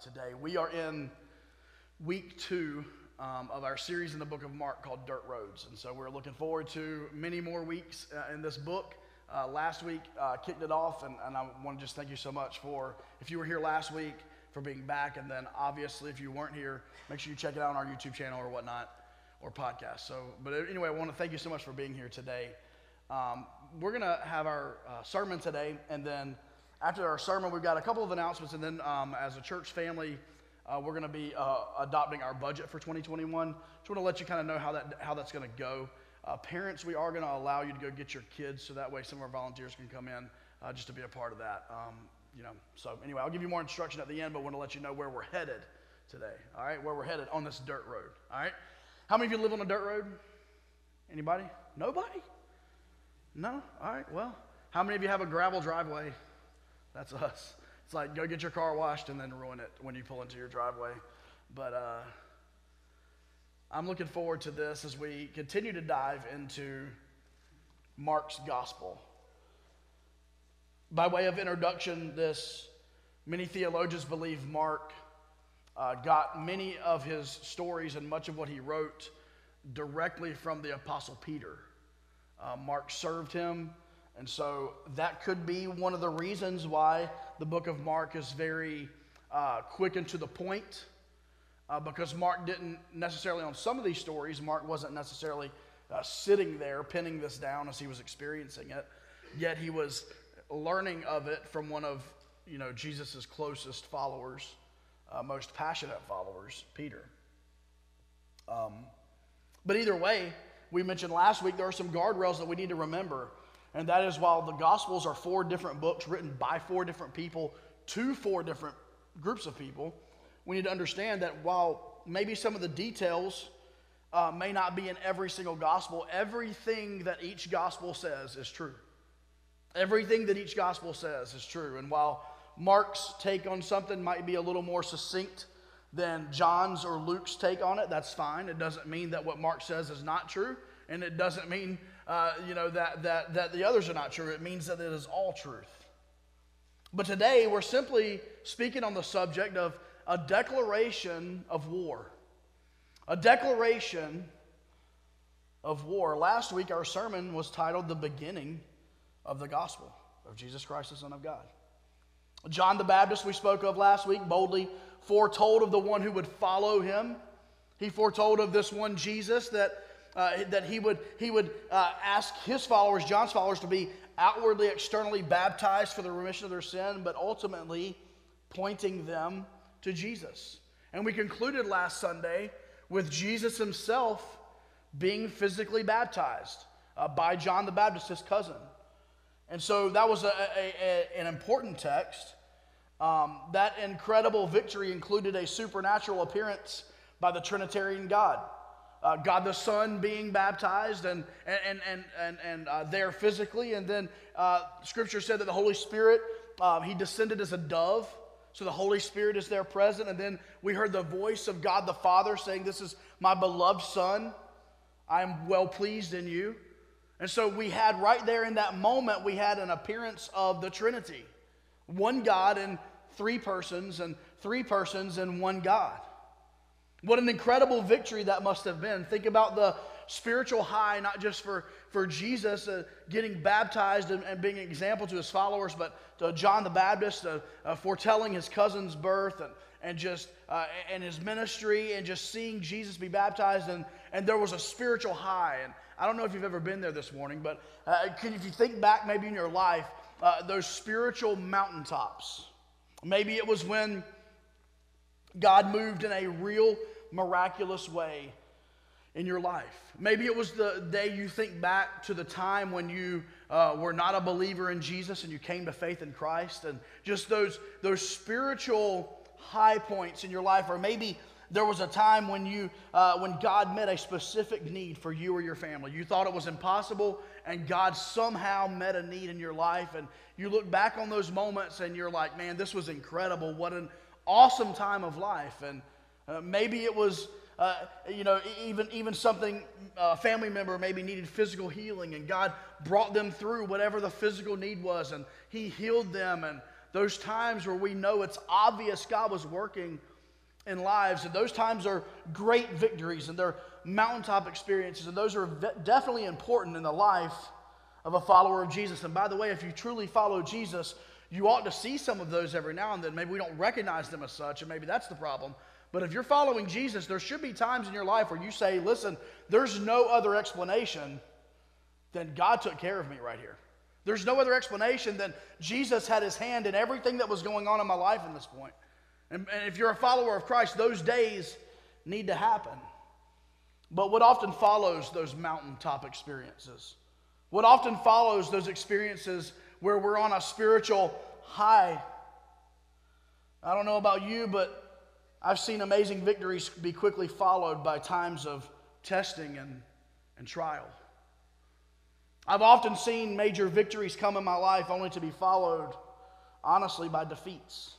today. We are in week two um, of our series in the book of Mark called Dirt Roads. And so we're looking forward to many more weeks uh, in this book. Uh, last week uh, kicked it off, and, and I want to just thank you so much for, if you were here last week, for being back. And then obviously, if you weren't here, make sure you check it out on our YouTube channel or whatnot or podcast. So, but anyway, I want to thank you so much for being here today. Um, we're going to have our uh, sermon today, and then after our sermon, we've got a couple of announcements, and then um, as a church family, uh, we're going to be uh, adopting our budget for 2021. Just want to let you kind of know how that how that's going to go. Uh, parents, we are going to allow you to go get your kids, so that way some of our volunteers can come in uh, just to be a part of that. Um, you know, so anyway, I'll give you more instruction at the end, but want to let you know where we're headed today. All right, where we're headed on this dirt road. All right, how many of you live on a dirt road? Anybody? Nobody? No. All right. Well, how many of you have a gravel driveway? That's us. It's like go get your car washed and then ruin it when you pull into your driveway. But uh, I'm looking forward to this as we continue to dive into Mark's gospel. By way of introduction, this many theologians believe Mark uh, got many of his stories and much of what he wrote directly from the Apostle Peter. Uh, Mark served him and so that could be one of the reasons why the book of Mark is very uh, quick and to the point. Uh, because Mark didn't necessarily, on some of these stories, Mark wasn't necessarily uh, sitting there pinning this down as he was experiencing it. Yet he was learning of it from one of you know Jesus' closest followers, uh, most passionate followers, Peter. Um, but either way, we mentioned last week there are some guardrails that we need to remember and that is while the Gospels are four different books written by four different people to four different groups of people, we need to understand that while maybe some of the details uh, may not be in every single gospel, everything that each gospel says is true. Everything that each gospel says is true. And while Mark's take on something might be a little more succinct than John's or Luke's take on it, that's fine. It doesn't mean that what Mark says is not true, and it doesn't mean uh, you know, that, that, that the others are not true. It means that it is all truth. But today we're simply speaking on the subject of a declaration of war. A declaration of war. Last week our sermon was titled The Beginning of the Gospel of Jesus Christ, the Son of God. John the Baptist, we spoke of last week, boldly foretold of the one who would follow him. He foretold of this one Jesus that uh, that he would, he would uh, ask his followers, John's followers, to be outwardly, externally baptized for the remission of their sin, but ultimately pointing them to Jesus. And we concluded last Sunday with Jesus himself being physically baptized uh, by John the Baptist, his cousin. And so that was a, a, a, an important text. Um, that incredible victory included a supernatural appearance by the Trinitarian God uh, God the Son being baptized and, and, and, and, and uh, there physically. And then uh, Scripture said that the Holy Spirit, um, he descended as a dove. So the Holy Spirit is there present. And then we heard the voice of God the Father saying, This is my beloved Son. I am well pleased in you. And so we had right there in that moment, we had an appearance of the Trinity one God in three persons, and three persons in one God. What an incredible victory that must have been. Think about the spiritual high, not just for, for Jesus uh, getting baptized and, and, being an example to his followers, but to John the Baptist uh, uh, foretelling his cousin's birth and, and just uh, and his ministry and just seeing Jesus be baptized. And, and there was a spiritual high. And I don't know if you've ever been there this morning, but uh, can, if you think back maybe in your life, uh, those spiritual mountaintops. Maybe it was when God moved in a real miraculous way in your life. Maybe it was the day you think back to the time when you uh, were not a believer in Jesus and you came to faith in Christ, and just those, those spiritual high points in your life, or maybe there was a time when you uh, when god met a specific need for you or your family you thought it was impossible and god somehow met a need in your life and you look back on those moments and you're like man this was incredible what an awesome time of life. And uh, maybe it was, uh, you know, even, even something, a uh, family member maybe needed physical healing, and God brought them through whatever the physical need was, and He healed them. And those times where we know it's obvious God was working in lives, and those times are great victories and they're mountaintop experiences, and those are definitely important in the life of a follower of Jesus. And by the way, if you truly follow Jesus, you ought to see some of those every now and then. Maybe we don't recognize them as such, and maybe that's the problem. But if you're following Jesus, there should be times in your life where you say, listen, there's no other explanation than God took care of me right here. There's no other explanation than Jesus had his hand in everything that was going on in my life in this point. And, and if you're a follower of Christ, those days need to happen. But what often follows those mountaintop experiences? What often follows those experiences where we're on a spiritual high? I don't know about you, but I've seen amazing victories be quickly followed by times of testing and, and trial. I've often seen major victories come in my life only to be followed, honestly, by defeats.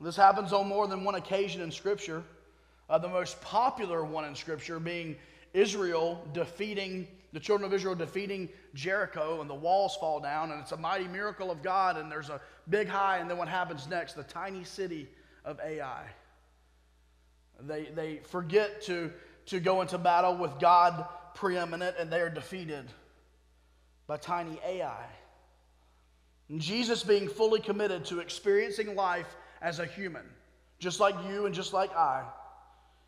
This happens on more than one occasion in Scripture. Uh, the most popular one in Scripture being Israel defeating, the children of Israel defeating Jericho, and the walls fall down, and it's a mighty miracle of God, and there's a big high, and then what happens next? The tiny city of Ai. They, they forget to, to go into battle with God preeminent, and they are defeated by tiny Ai. And Jesus being fully committed to experiencing life as a human, just like you and just like I,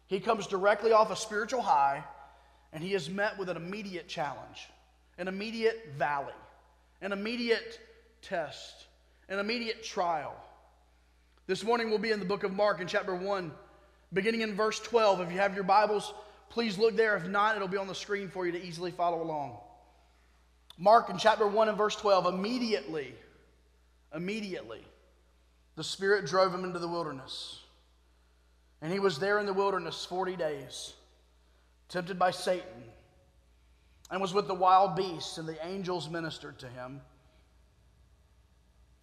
he comes directly off a spiritual high and he is met with an immediate challenge, an immediate valley, an immediate test, an immediate trial. This morning we'll be in the book of Mark in chapter 1, beginning in verse 12. If you have your Bibles, please look there. If not, it'll be on the screen for you to easily follow along. Mark in chapter 1 and verse 12 immediately, immediately, the Spirit drove him into the wilderness. And he was there in the wilderness 40 days, tempted by Satan, and was with the wild beasts, and the angels ministered to him.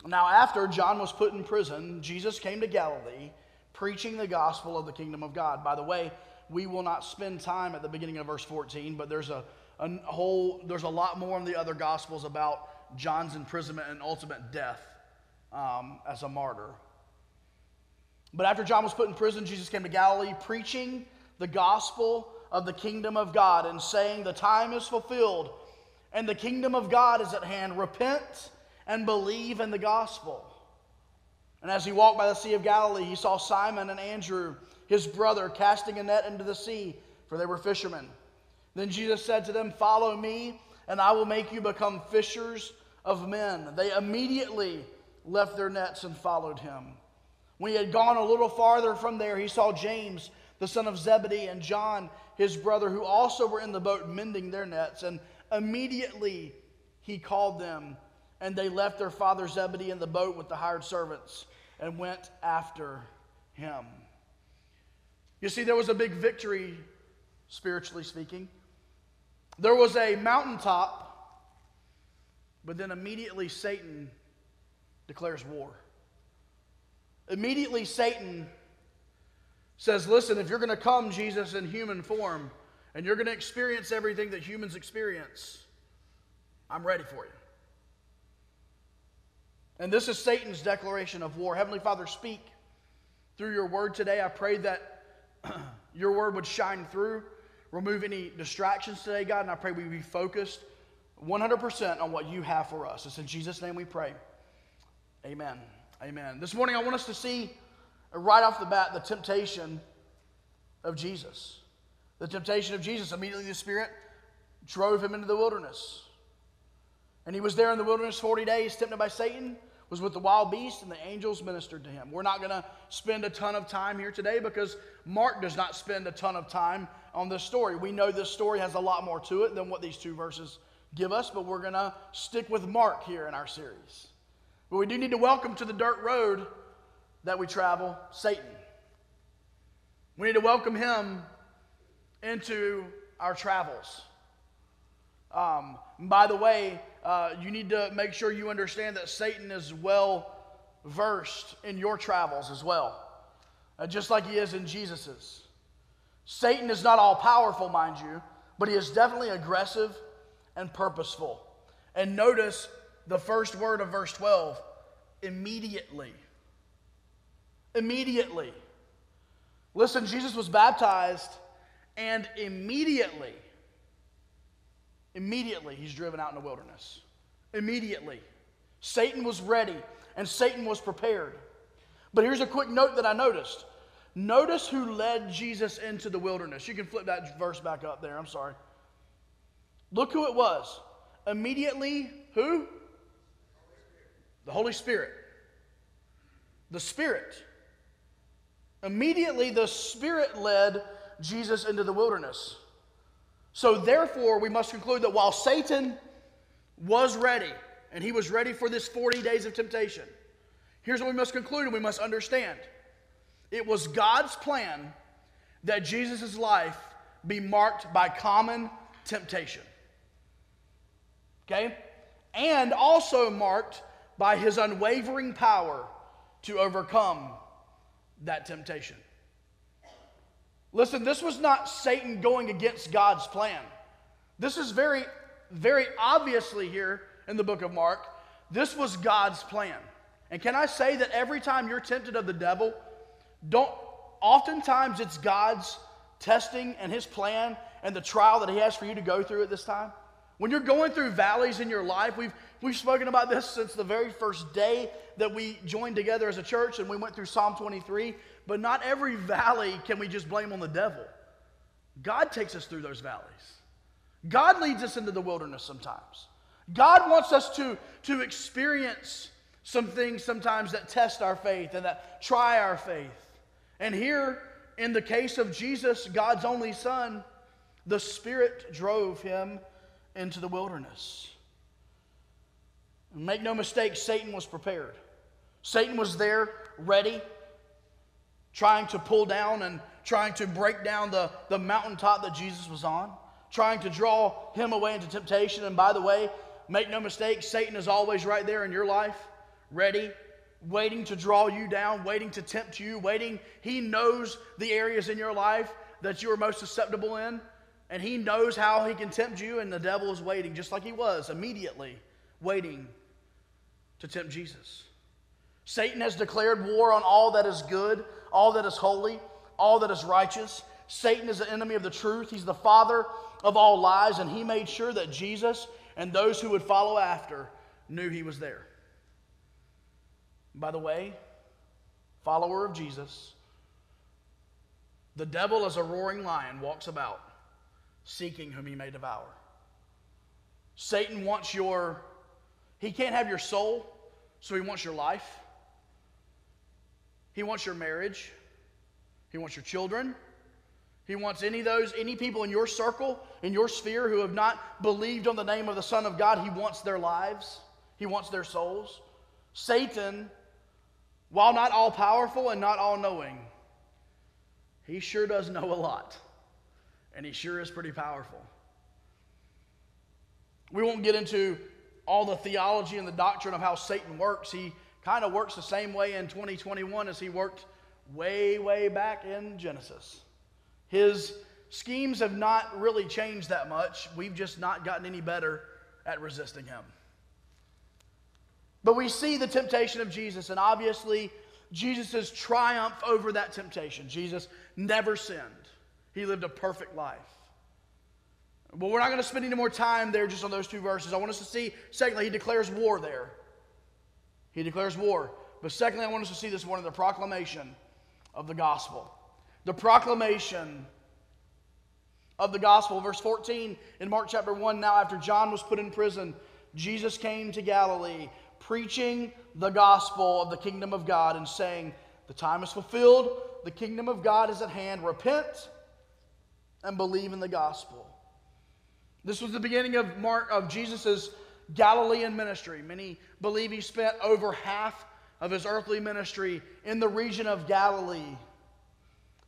Now, after John was put in prison, Jesus came to Galilee preaching the gospel of the kingdom of God. By the way, we will not spend time at the beginning of verse 14, but there's a, a whole, there's a lot more in the other gospels about John's imprisonment and ultimate death um, as a martyr. But after John was put in prison, Jesus came to Galilee preaching the gospel of the kingdom of God and saying, The time is fulfilled and the kingdom of God is at hand. Repent and believe in the gospel. And as he walked by the Sea of Galilee, he saw Simon and Andrew, his brother, casting a net into the sea, for they were fishermen. Then Jesus said to them, Follow me, and I will make you become fishers of men. They immediately left their nets and followed him. When he had gone a little farther from there, he saw James, the son of Zebedee, and John, his brother, who also were in the boat mending their nets. And immediately he called them, and they left their father Zebedee in the boat with the hired servants and went after him. You see, there was a big victory, spiritually speaking. There was a mountaintop, but then immediately Satan declares war. Immediately, Satan says, Listen, if you're going to come, Jesus, in human form, and you're going to experience everything that humans experience, I'm ready for you. And this is Satan's declaration of war. Heavenly Father, speak through your word today. I pray that your word would shine through, remove any distractions today, God, and I pray we be focused 100% on what you have for us. It's in Jesus' name we pray. Amen. Amen. This morning, I want us to see right off the bat the temptation of Jesus. The temptation of Jesus. Immediately, the Spirit drove him into the wilderness. And he was there in the wilderness 40 days, tempted by Satan, was with the wild beasts, and the angels ministered to him. We're not going to spend a ton of time here today because Mark does not spend a ton of time on this story. We know this story has a lot more to it than what these two verses give us, but we're going to stick with Mark here in our series. But we do need to welcome to the dirt road that we travel Satan. We need to welcome him into our travels. Um, by the way, uh, you need to make sure you understand that Satan is well versed in your travels as well, uh, just like he is in Jesus's. Satan is not all powerful, mind you, but he is definitely aggressive and purposeful. And notice the first word of verse 12 immediately. Immediately. Listen, Jesus was baptized, and immediately, immediately, he's driven out in the wilderness. Immediately. Satan was ready, and Satan was prepared. But here's a quick note that I noticed. Notice who led Jesus into the wilderness. You can flip that verse back up there. I'm sorry. Look who it was. Immediately, who? The Holy Spirit. The Spirit. Immediately, the Spirit led Jesus into the wilderness. So, therefore, we must conclude that while Satan was ready, and he was ready for this 40 days of temptation, here's what we must conclude and we must understand it was God's plan that Jesus' life be marked by common temptation. Okay? And also marked by his unwavering power to overcome that temptation. Listen, this was not Satan going against God's plan. This is very, very obviously here in the book of Mark. This was God's plan. And can I say that every time you're tempted of the devil, don't oftentimes it's God's testing and his plan and the trial that he has for you to go through at this time? When you're going through valleys in your life, we've, we've spoken about this since the very first day that we joined together as a church and we went through Psalm 23. But not every valley can we just blame on the devil. God takes us through those valleys. God leads us into the wilderness sometimes. God wants us to, to experience some things sometimes that test our faith and that try our faith. And here, in the case of Jesus, God's only Son, the Spirit drove him into the wilderness. Make no mistake, Satan was prepared. Satan was there, ready, trying to pull down and trying to break down the, the mountaintop that Jesus was on, trying to draw him away into temptation. And by the way, make no mistake, Satan is always right there in your life, ready, waiting to draw you down, waiting to tempt you, waiting. He knows the areas in your life that you are most susceptible in and he knows how he can tempt you, and the devil is waiting, just like he was immediately waiting to tempt Jesus. Satan has declared war on all that is good, all that is holy, all that is righteous. Satan is the enemy of the truth. He's the father of all lies, and he made sure that Jesus and those who would follow after knew he was there. By the way, follower of Jesus, the devil as a roaring lion walks about seeking whom he may devour. Satan wants your, he can't have your soul, so he wants your life. He wants your marriage. He wants your children. He wants any of those, any people in your circle, in your sphere who have not believed on the name of the Son of God, he wants their lives. He wants their souls. Satan, while not all powerful and not all knowing, he sure does know a lot and he sure is pretty powerful. We won't get into all the theology and the doctrine of how Satan works. He kind of works the same way in 2021 as he worked way, way back in Genesis. His schemes have not really changed that much. We've just not gotten any better at resisting him. But we see the temptation of Jesus, and obviously, Jesus' triumph over that temptation. Jesus never sinned. He lived a perfect life. But we're not going to spend any more time there just on those two verses. I want us to see, secondly, he declares war there. He declares war. But secondly, I want us to see this one morning the proclamation of the gospel. The proclamation of the gospel. Verse 14 in Mark chapter 1 Now, after John was put in prison, Jesus came to Galilee, preaching the gospel of the kingdom of God and saying, The time is fulfilled, the kingdom of God is at hand. Repent and believe in the gospel. This was the beginning of Mark of Jesus' Galilean ministry. Many believe he spent over half of his earthly ministry in the region of Galilee,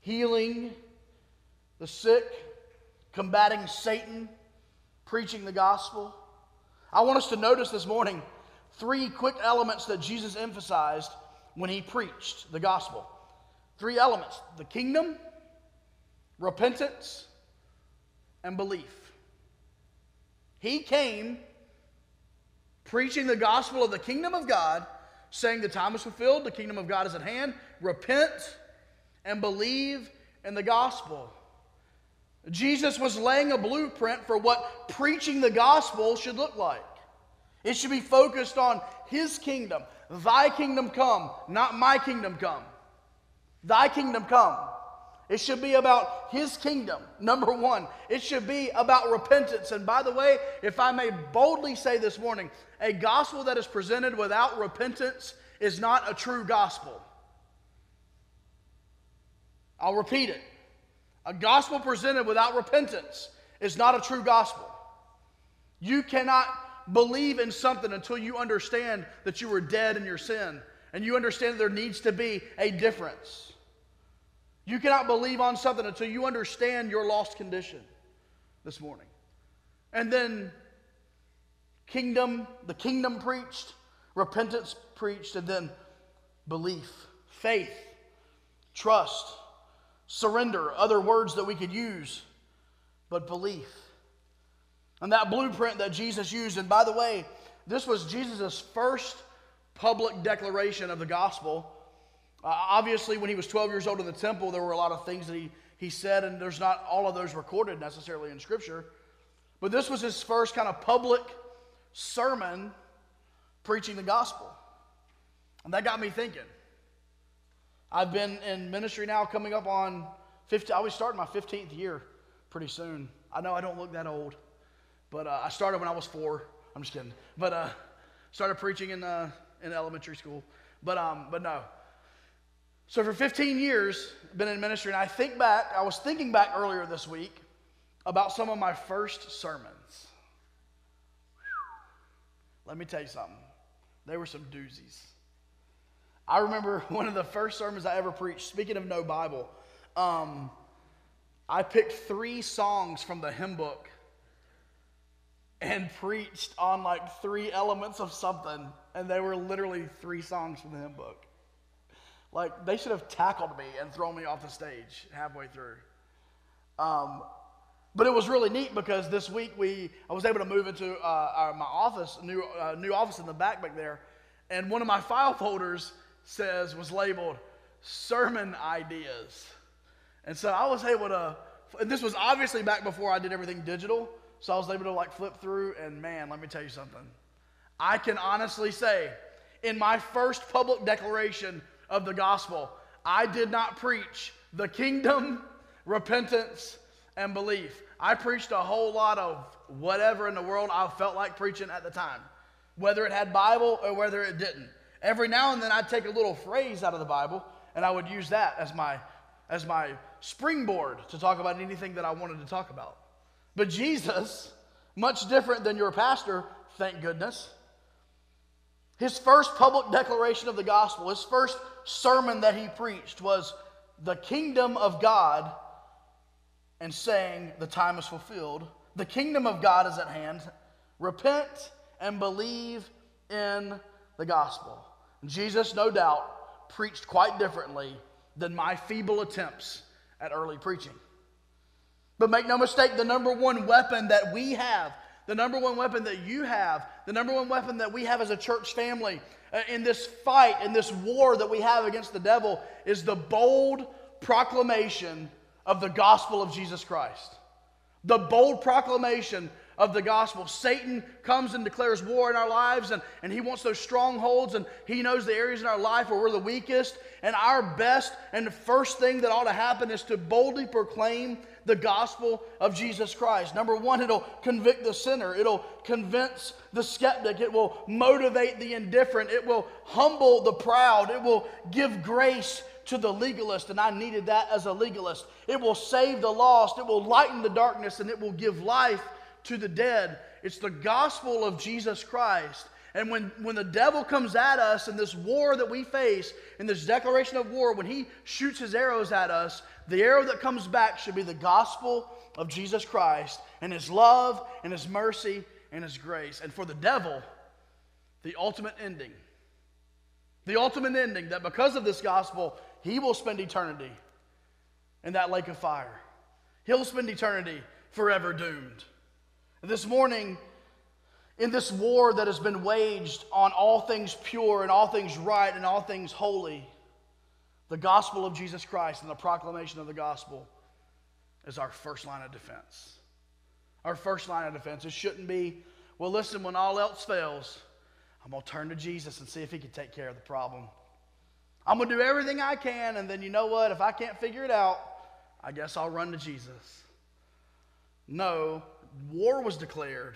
healing the sick, combating Satan, preaching the gospel. I want us to notice this morning three quick elements that Jesus emphasized when he preached the gospel. Three elements the kingdom, repentance, and belief. He came preaching the gospel of the kingdom of God saying the time is fulfilled, the kingdom of God is at hand. Repent and believe in the gospel. Jesus was laying a blueprint for what preaching the gospel should look like. It should be focused on his kingdom. Thy kingdom come, not my kingdom come. Thy kingdom come. It should be about his kingdom, number one. It should be about repentance. And by the way, if I may boldly say this morning, a gospel that is presented without repentance is not a true gospel. I'll repeat it. A gospel presented without repentance is not a true gospel. You cannot believe in something until you understand that you were dead in your sin and you understand there needs to be a difference. You cannot believe on something until you understand your lost condition this morning. And then kingdom, the kingdom preached, repentance preached, and then belief, faith, trust, surrender, other words that we could use, but belief. And that blueprint that Jesus used, and by the way, this was Jesus' first public declaration of the gospel. Uh, obviously, when he was 12 years old in the temple, there were a lot of things that he, he said, and there's not all of those recorded necessarily in Scripture. But this was his first kind of public sermon preaching the gospel. And that got me thinking. I've been in ministry now coming up on 50, I'll be starting my 15th year pretty soon. I know I don't look that old, but uh, I started when I was four. I'm just kidding. But uh, started preaching in, uh, in elementary school. But, um, but no. So for 15 years, been in ministry, and I think back, I was thinking back earlier this week about some of my first sermons. Let me tell you something. They were some doozies. I remember one of the first sermons I ever preached, speaking of no Bible, um, I picked three songs from the hymn book and preached on like three elements of something, and they were literally three songs from the hymn book. Like, they should have tackled me and thrown me off the stage halfway through. Um, but it was really neat because this week we I was able to move into uh, our, my office, new uh, new office in the back back there, and one of my file folders says was labeled sermon ideas, and so I was able to. And this was obviously back before I did everything digital, so I was able to like flip through. And man, let me tell you something. I can honestly say, in my first public declaration of the gospel, I did not preach the kingdom, repentance, and belief. I preached a whole lot of whatever in the world I felt like preaching at the time, whether it had Bible or whether it didn't. Every now and then I'd take a little phrase out of the Bible and I would use that as my as my springboard to talk about anything that I wanted to talk about. But Jesus, much different than your pastor, thank goodness. His first public declaration of the gospel, his first sermon that he preached was the kingdom of God and saying, The time is fulfilled. The kingdom of God is at hand. Repent and believe in the gospel. Jesus, no doubt, preached quite differently than my feeble attempts at early preaching. But make no mistake, the number one weapon that we have, the number one weapon that you have, the number one weapon that we have as a church family uh, in this fight, in this war that we have against the devil, is the bold proclamation of the gospel of Jesus Christ. The bold proclamation of the gospel. Satan comes and declares war in our lives, and, and he wants those strongholds, and he knows the areas in our life where we're the weakest. And our best and the first thing that ought to happen is to boldly proclaim the gospel of Jesus Christ. Number one, it'll convict the sinner, it'll convince the skeptic, it will motivate the indifferent, it will humble the proud, it will give grace to the legalist, and I needed that as a legalist. It will save the lost, it will lighten the darkness, and it will give life to the dead. It's the gospel of Jesus Christ. And when, when the devil comes at us in this war that we face, in this declaration of war, when he shoots his arrows at us, the arrow that comes back should be the gospel of Jesus Christ and his love and his mercy and his grace. And for the devil, the ultimate ending. The ultimate ending that because of this gospel, he will spend eternity in that lake of fire. He'll spend eternity forever doomed. And this morning, in this war that has been waged on all things pure and all things right and all things holy, the gospel of Jesus Christ and the proclamation of the gospel is our first line of defense. Our first line of defense. It shouldn't be, well, listen, when all else fails, I'm going to turn to Jesus and see if he can take care of the problem. I'm going to do everything I can, and then you know what? If I can't figure it out, I guess I'll run to Jesus. No, war was declared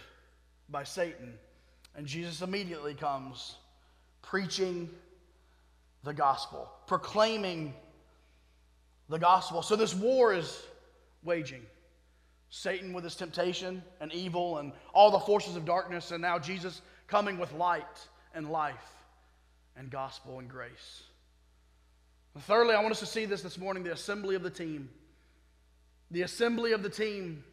by Satan, and Jesus immediately comes preaching the gospel, proclaiming the gospel. So this war is waging. Satan with his temptation and evil and all the forces of darkness, and now Jesus coming with light and life and gospel and grace. And thirdly, I want us to see this this morning the assembly of the team. The assembly of the team.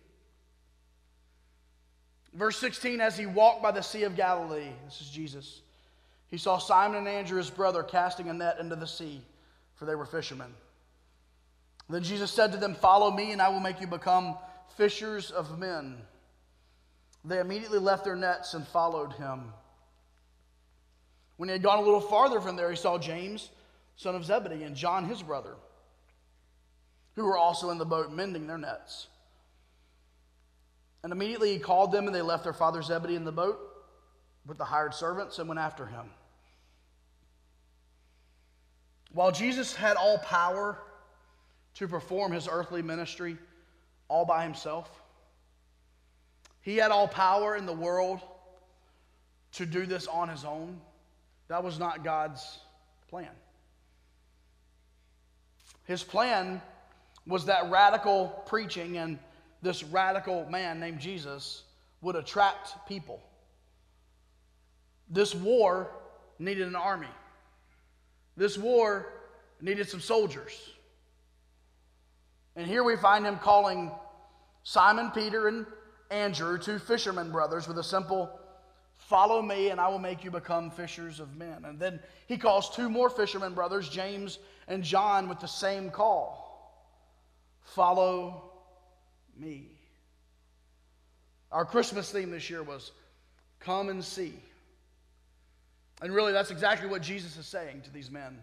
Verse 16, as he walked by the Sea of Galilee, this is Jesus, he saw Simon and Andrew, his brother, casting a net into the sea, for they were fishermen. Then Jesus said to them, Follow me, and I will make you become fishers of men. They immediately left their nets and followed him. When he had gone a little farther from there, he saw James, son of Zebedee, and John, his brother, who were also in the boat mending their nets. And immediately he called them, and they left their father Zebedee in the boat with the hired servants and went after him. While Jesus had all power to perform his earthly ministry all by himself, he had all power in the world to do this on his own. That was not God's plan. His plan was that radical preaching and this radical man named Jesus would attract people. This war needed an army. This war needed some soldiers. And here we find him calling Simon, Peter, and Andrew, two fishermen brothers, with a simple, Follow me, and I will make you become fishers of men. And then he calls two more fishermen brothers, James and John, with the same call Follow me. Our Christmas theme this year was Come and see. And really, that's exactly what Jesus is saying to these men.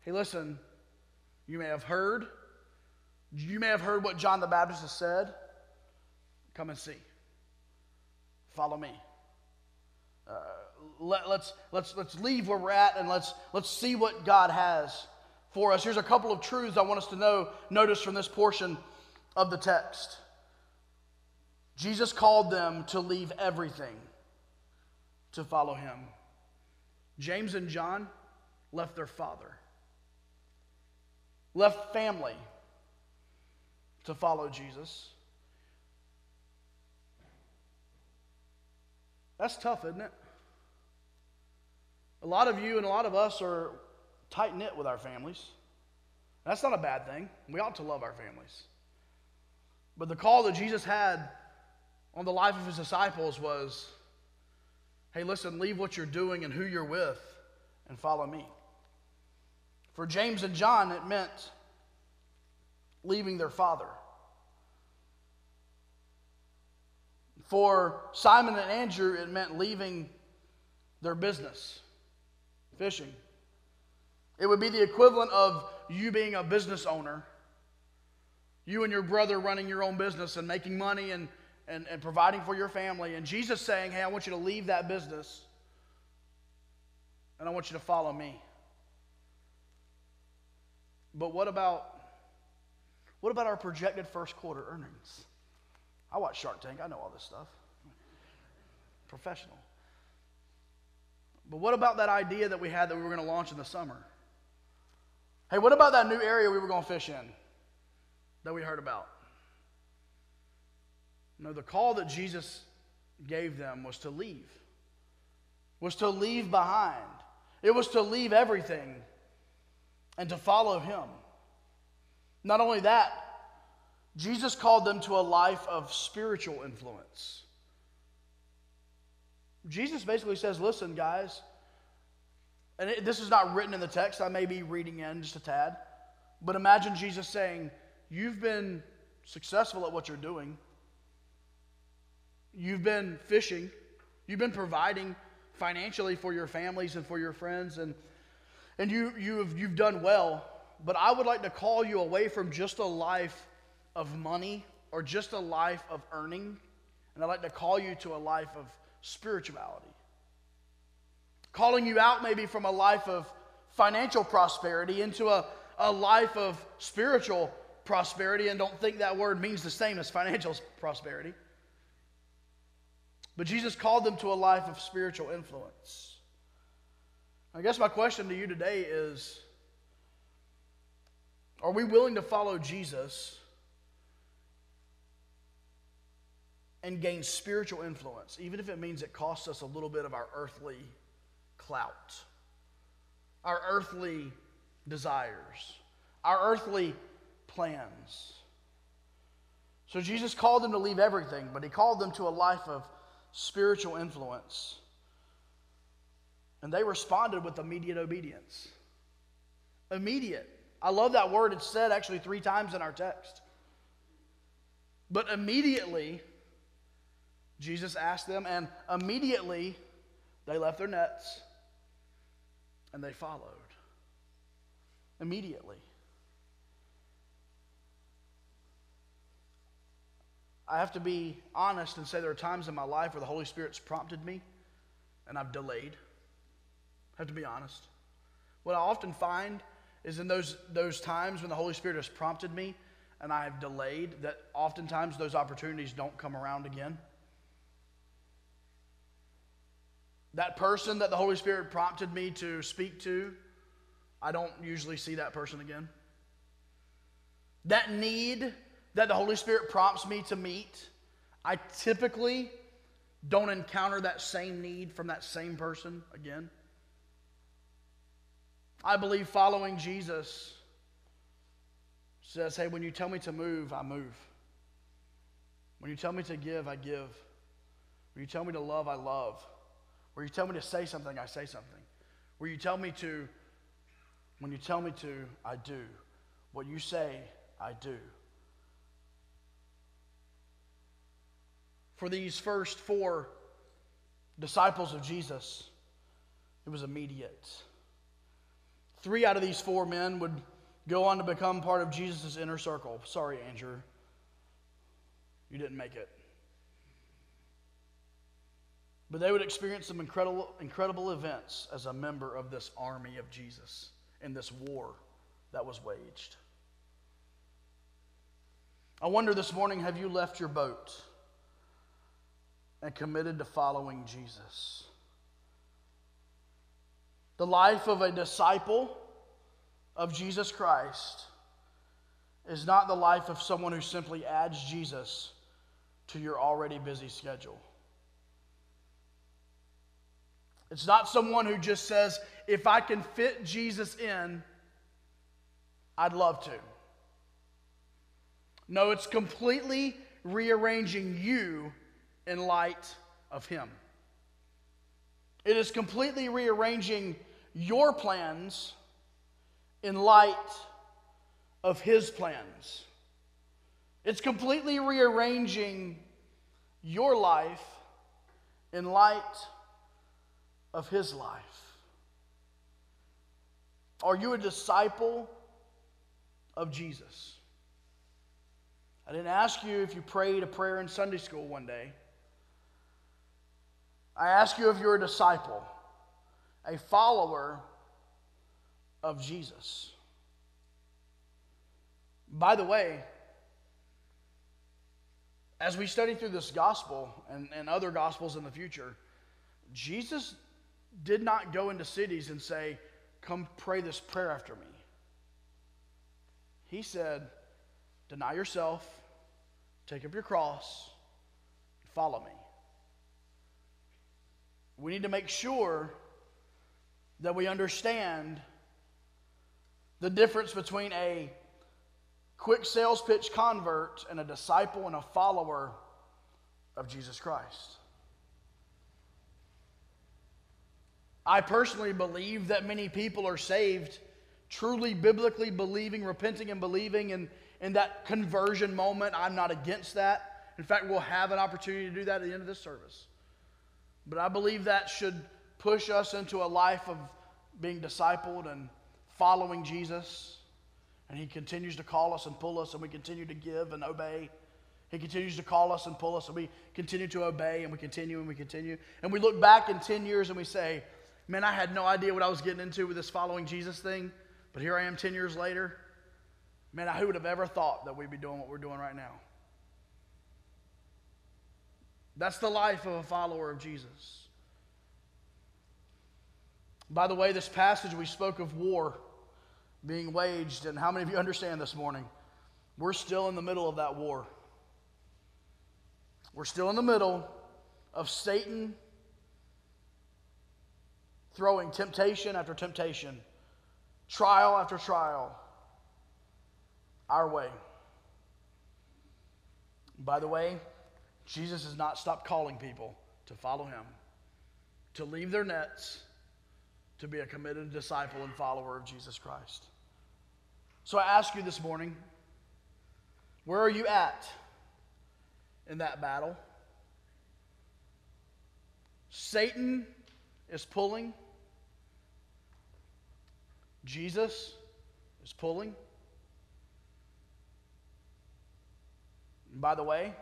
Hey, listen, you may have heard, you may have heard what John the Baptist has said. Come and see. Follow me. Uh, let, let's, let's, let's leave where we're at and let's, let's see what God has for us. Here's a couple of truths I want us to know, notice from this portion of the text. Jesus called them to leave everything to follow him. James and John left their father, left family to follow Jesus. That's tough, isn't it? A lot of you and a lot of us are tight knit with our families. That's not a bad thing. We ought to love our families. But the call that Jesus had on the life of his disciples was hey, listen, leave what you're doing and who you're with and follow me. For James and John, it meant leaving their father. For Simon and Andrew, it meant leaving their business, fishing. It would be the equivalent of you being a business owner, you and your brother running your own business and making money and, and, and providing for your family, and Jesus saying, Hey, I want you to leave that business and I want you to follow me. But what about what about our projected first quarter earnings? I watch Shark Tank. I know all this stuff. Professional. But what about that idea that we had that we were going to launch in the summer? Hey, what about that new area we were going to fish in that we heard about? No, the call that Jesus gave them was to leave, was to leave behind. It was to leave everything and to follow him. Not only that, Jesus called them to a life of spiritual influence. Jesus basically says, Listen, guys, and it, this is not written in the text, I may be reading in just a tad, but imagine Jesus saying, You've been successful at what you're doing, you've been fishing, You've been providing financially for your families and for your friends, and, and you, you have, you've done well. But I would like to call you away from just a life of money or just a life of earning, and I'd like to call you to a life of spirituality. Calling you out maybe from a life of financial prosperity into a, a life of spiritual prosperity, and don't think that word means the same as financial prosperity. But Jesus called them to a life of spiritual influence. I guess my question to you today is Are we willing to follow Jesus and gain spiritual influence, even if it means it costs us a little bit of our earthly clout, our earthly desires, our earthly plans? So Jesus called them to leave everything, but he called them to a life of spiritual influence. And they responded with immediate obedience. Immediate. I love that word. It's said actually three times in our text. But immediately, Jesus asked them, and immediately they left their nets and they followed. Immediately. I have to be honest and say there are times in my life where the Holy Spirit's prompted me and I've delayed. I have to be honest. What I often find is in those, those times when the Holy Spirit has prompted me and I have delayed, that oftentimes those opportunities don't come around again. That person that the Holy Spirit prompted me to speak to, I don't usually see that person again. That need that the Holy Spirit prompts me to meet, I typically don't encounter that same need from that same person again. I believe following Jesus says, hey, when you tell me to move, I move. When you tell me to give, I give. When you tell me to love, I love. When you tell me to say something, I say something. When you tell me to, when you tell me to, I do. What you say, I do. For these first four disciples of Jesus, it was immediate. Three out of these four men would go on to become part of Jesus' inner circle. Sorry, Andrew. You didn't make it. But they would experience some incredible, incredible events as a member of this army of Jesus in this war that was waged. I wonder this morning have you left your boat? And committed to following Jesus. The life of a disciple of Jesus Christ is not the life of someone who simply adds Jesus to your already busy schedule. It's not someone who just says, if I can fit Jesus in, I'd love to. No, it's completely rearranging you in light of Him. It is completely rearranging your plans in light of His plans. It's completely rearranging your life in light of His life. Are you a disciple of Jesus? I didn't ask you if you prayed a prayer in Sunday school one day. I ask you if you're a disciple, a follower of Jesus. By the way, as we study through this gospel and, and other gospels in the future, Jesus did not go into cities and say, Come pray this prayer after me. He said, Deny yourself, take up your cross, and follow me we need to make sure that we understand the difference between a quick sales pitch convert and a disciple and a follower of Jesus Christ. I personally believe that many people are saved truly biblically believing, repenting, and believing in, in that conversion moment. I'm not against that. In fact, we'll have an opportunity to do that at the end of this service. But I believe that should push us into a life of being discipled and following Jesus. And He continues to call us and pull us, and we continue to give and obey. He continues to call us and pull us, and we continue to obey, and we continue and we continue. And we look back in 10 years and we say, Man, I had no idea what I was getting into with this following Jesus thing, but here I am 10 years later. Man, who would have ever thought that we'd be doing what we're doing right now? That's the life of a follower of Jesus. By the way, this passage we spoke of war being waged, and how many of you understand this morning? We're still in the middle of that war. We're still in the middle of Satan throwing temptation after temptation, trial after trial, our way. By the way, Jesus has not stopped calling people to follow him, to leave their nets, to be a committed disciple and follower of Jesus Christ. So I ask you this morning where are you at in that battle? Satan is pulling, Jesus is pulling. And by the way,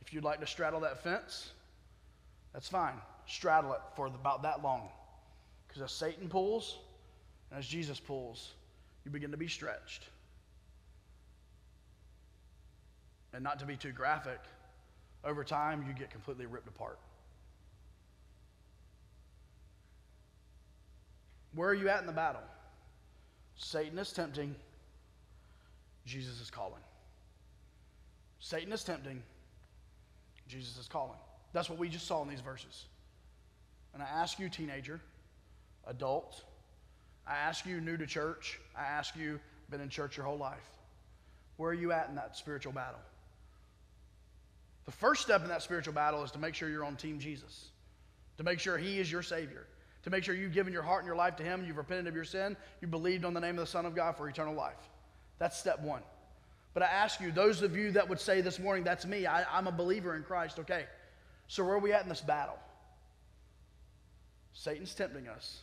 if you'd like to straddle that fence, that's fine. Straddle it for about that long. Because as Satan pulls and as Jesus pulls, you begin to be stretched. And not to be too graphic, over time you get completely ripped apart. Where are you at in the battle? Satan is tempting, Jesus is calling. Satan is tempting, Jesus is calling. That's what we just saw in these verses. And I ask you, teenager, adult, I ask you, new to church, I ask you, been in church your whole life, where are you at in that spiritual battle? The first step in that spiritual battle is to make sure you're on Team Jesus, to make sure He is your Savior, to make sure you've given your heart and your life to Him, you've repented of your sin, you believed on the name of the Son of God for eternal life. That's step one. But I ask you, those of you that would say this morning, that's me, I, am a believer in Christ, okay. So where are we at in this battle? Satan's tempting us.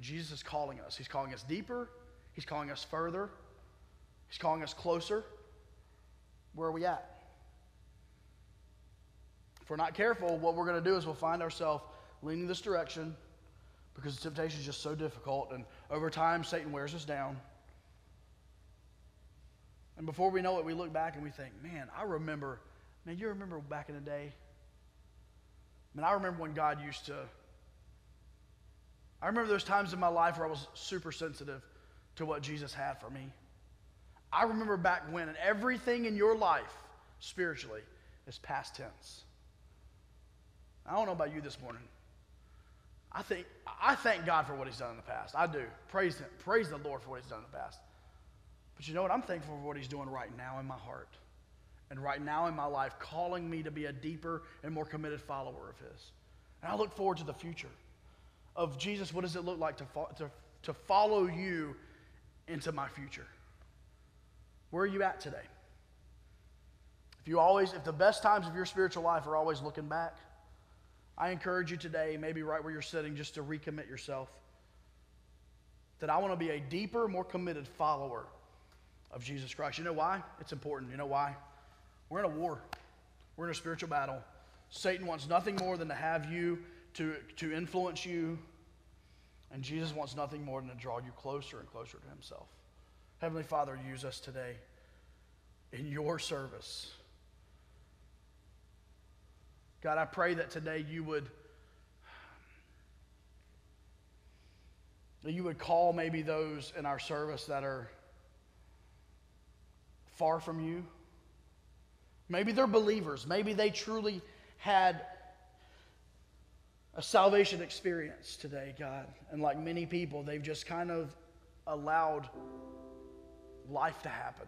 Jesus is calling us. He's calling us deeper. He's calling us further. He's calling us closer. Where are we at? If we're not careful, what we're going to do is we'll find ourselves leaning this direction because the temptation is just so difficult. And over time, Satan wears us down. And before we know it, we look back and we think, man, I remember, man, you remember back in the day? Man, I remember when God used to. I remember those times in my life where I was super sensitive to what Jesus had for me. I remember back when, and everything in your life, spiritually, is past tense. I don't know about you this morning. I think I thank God for what He's done in the past. I do. Praise Him. Praise the Lord for what He's done in the past. But you know what? I'm thankful for what He's doing right now in my heart and right now in my life, calling me to be a deeper and more committed follower of His. And I look forward to the future of Jesus. What does it look like to, fo- to, to follow you into my future? Where are you at today? If you always, if the best times of your spiritual life are always looking back, I encourage you today, maybe right where you're sitting, just to recommit yourself. That I want to be a deeper, more committed follower of Jesus Christ. You know why? It's important. You know why? We're in a war, we're in a spiritual battle. Satan wants nothing more than to have you, to, to influence you. And Jesus wants nothing more than to draw you closer and closer to himself. Heavenly Father, use us today in your service. God, I pray that today you would. That you would call maybe those in our service that are far from you. Maybe they're believers. Maybe they truly had a salvation experience today, God. And like many people, they've just kind of allowed life to happen.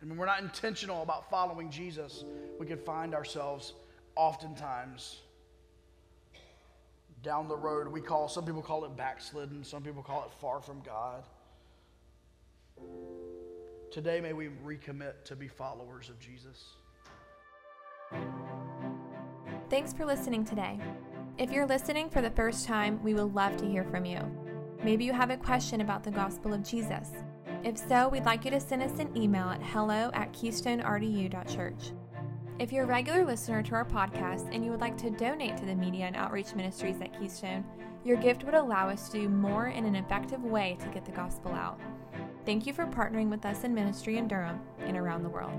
And when we're not intentional about following Jesus, we can find ourselves oftentimes down the road. We call, some people call it backslidden, some people call it far from God. Today, may we recommit to be followers of Jesus. Thanks for listening today. If you're listening for the first time, we would love to hear from you. Maybe you have a question about the gospel of Jesus. If so, we'd like you to send us an email at hello at keystonerdu.church. If you're a regular listener to our podcast and you would like to donate to the media and outreach ministries at Keystone, your gift would allow us to do more in an effective way to get the gospel out. Thank you for partnering with us in ministry in Durham and around the world.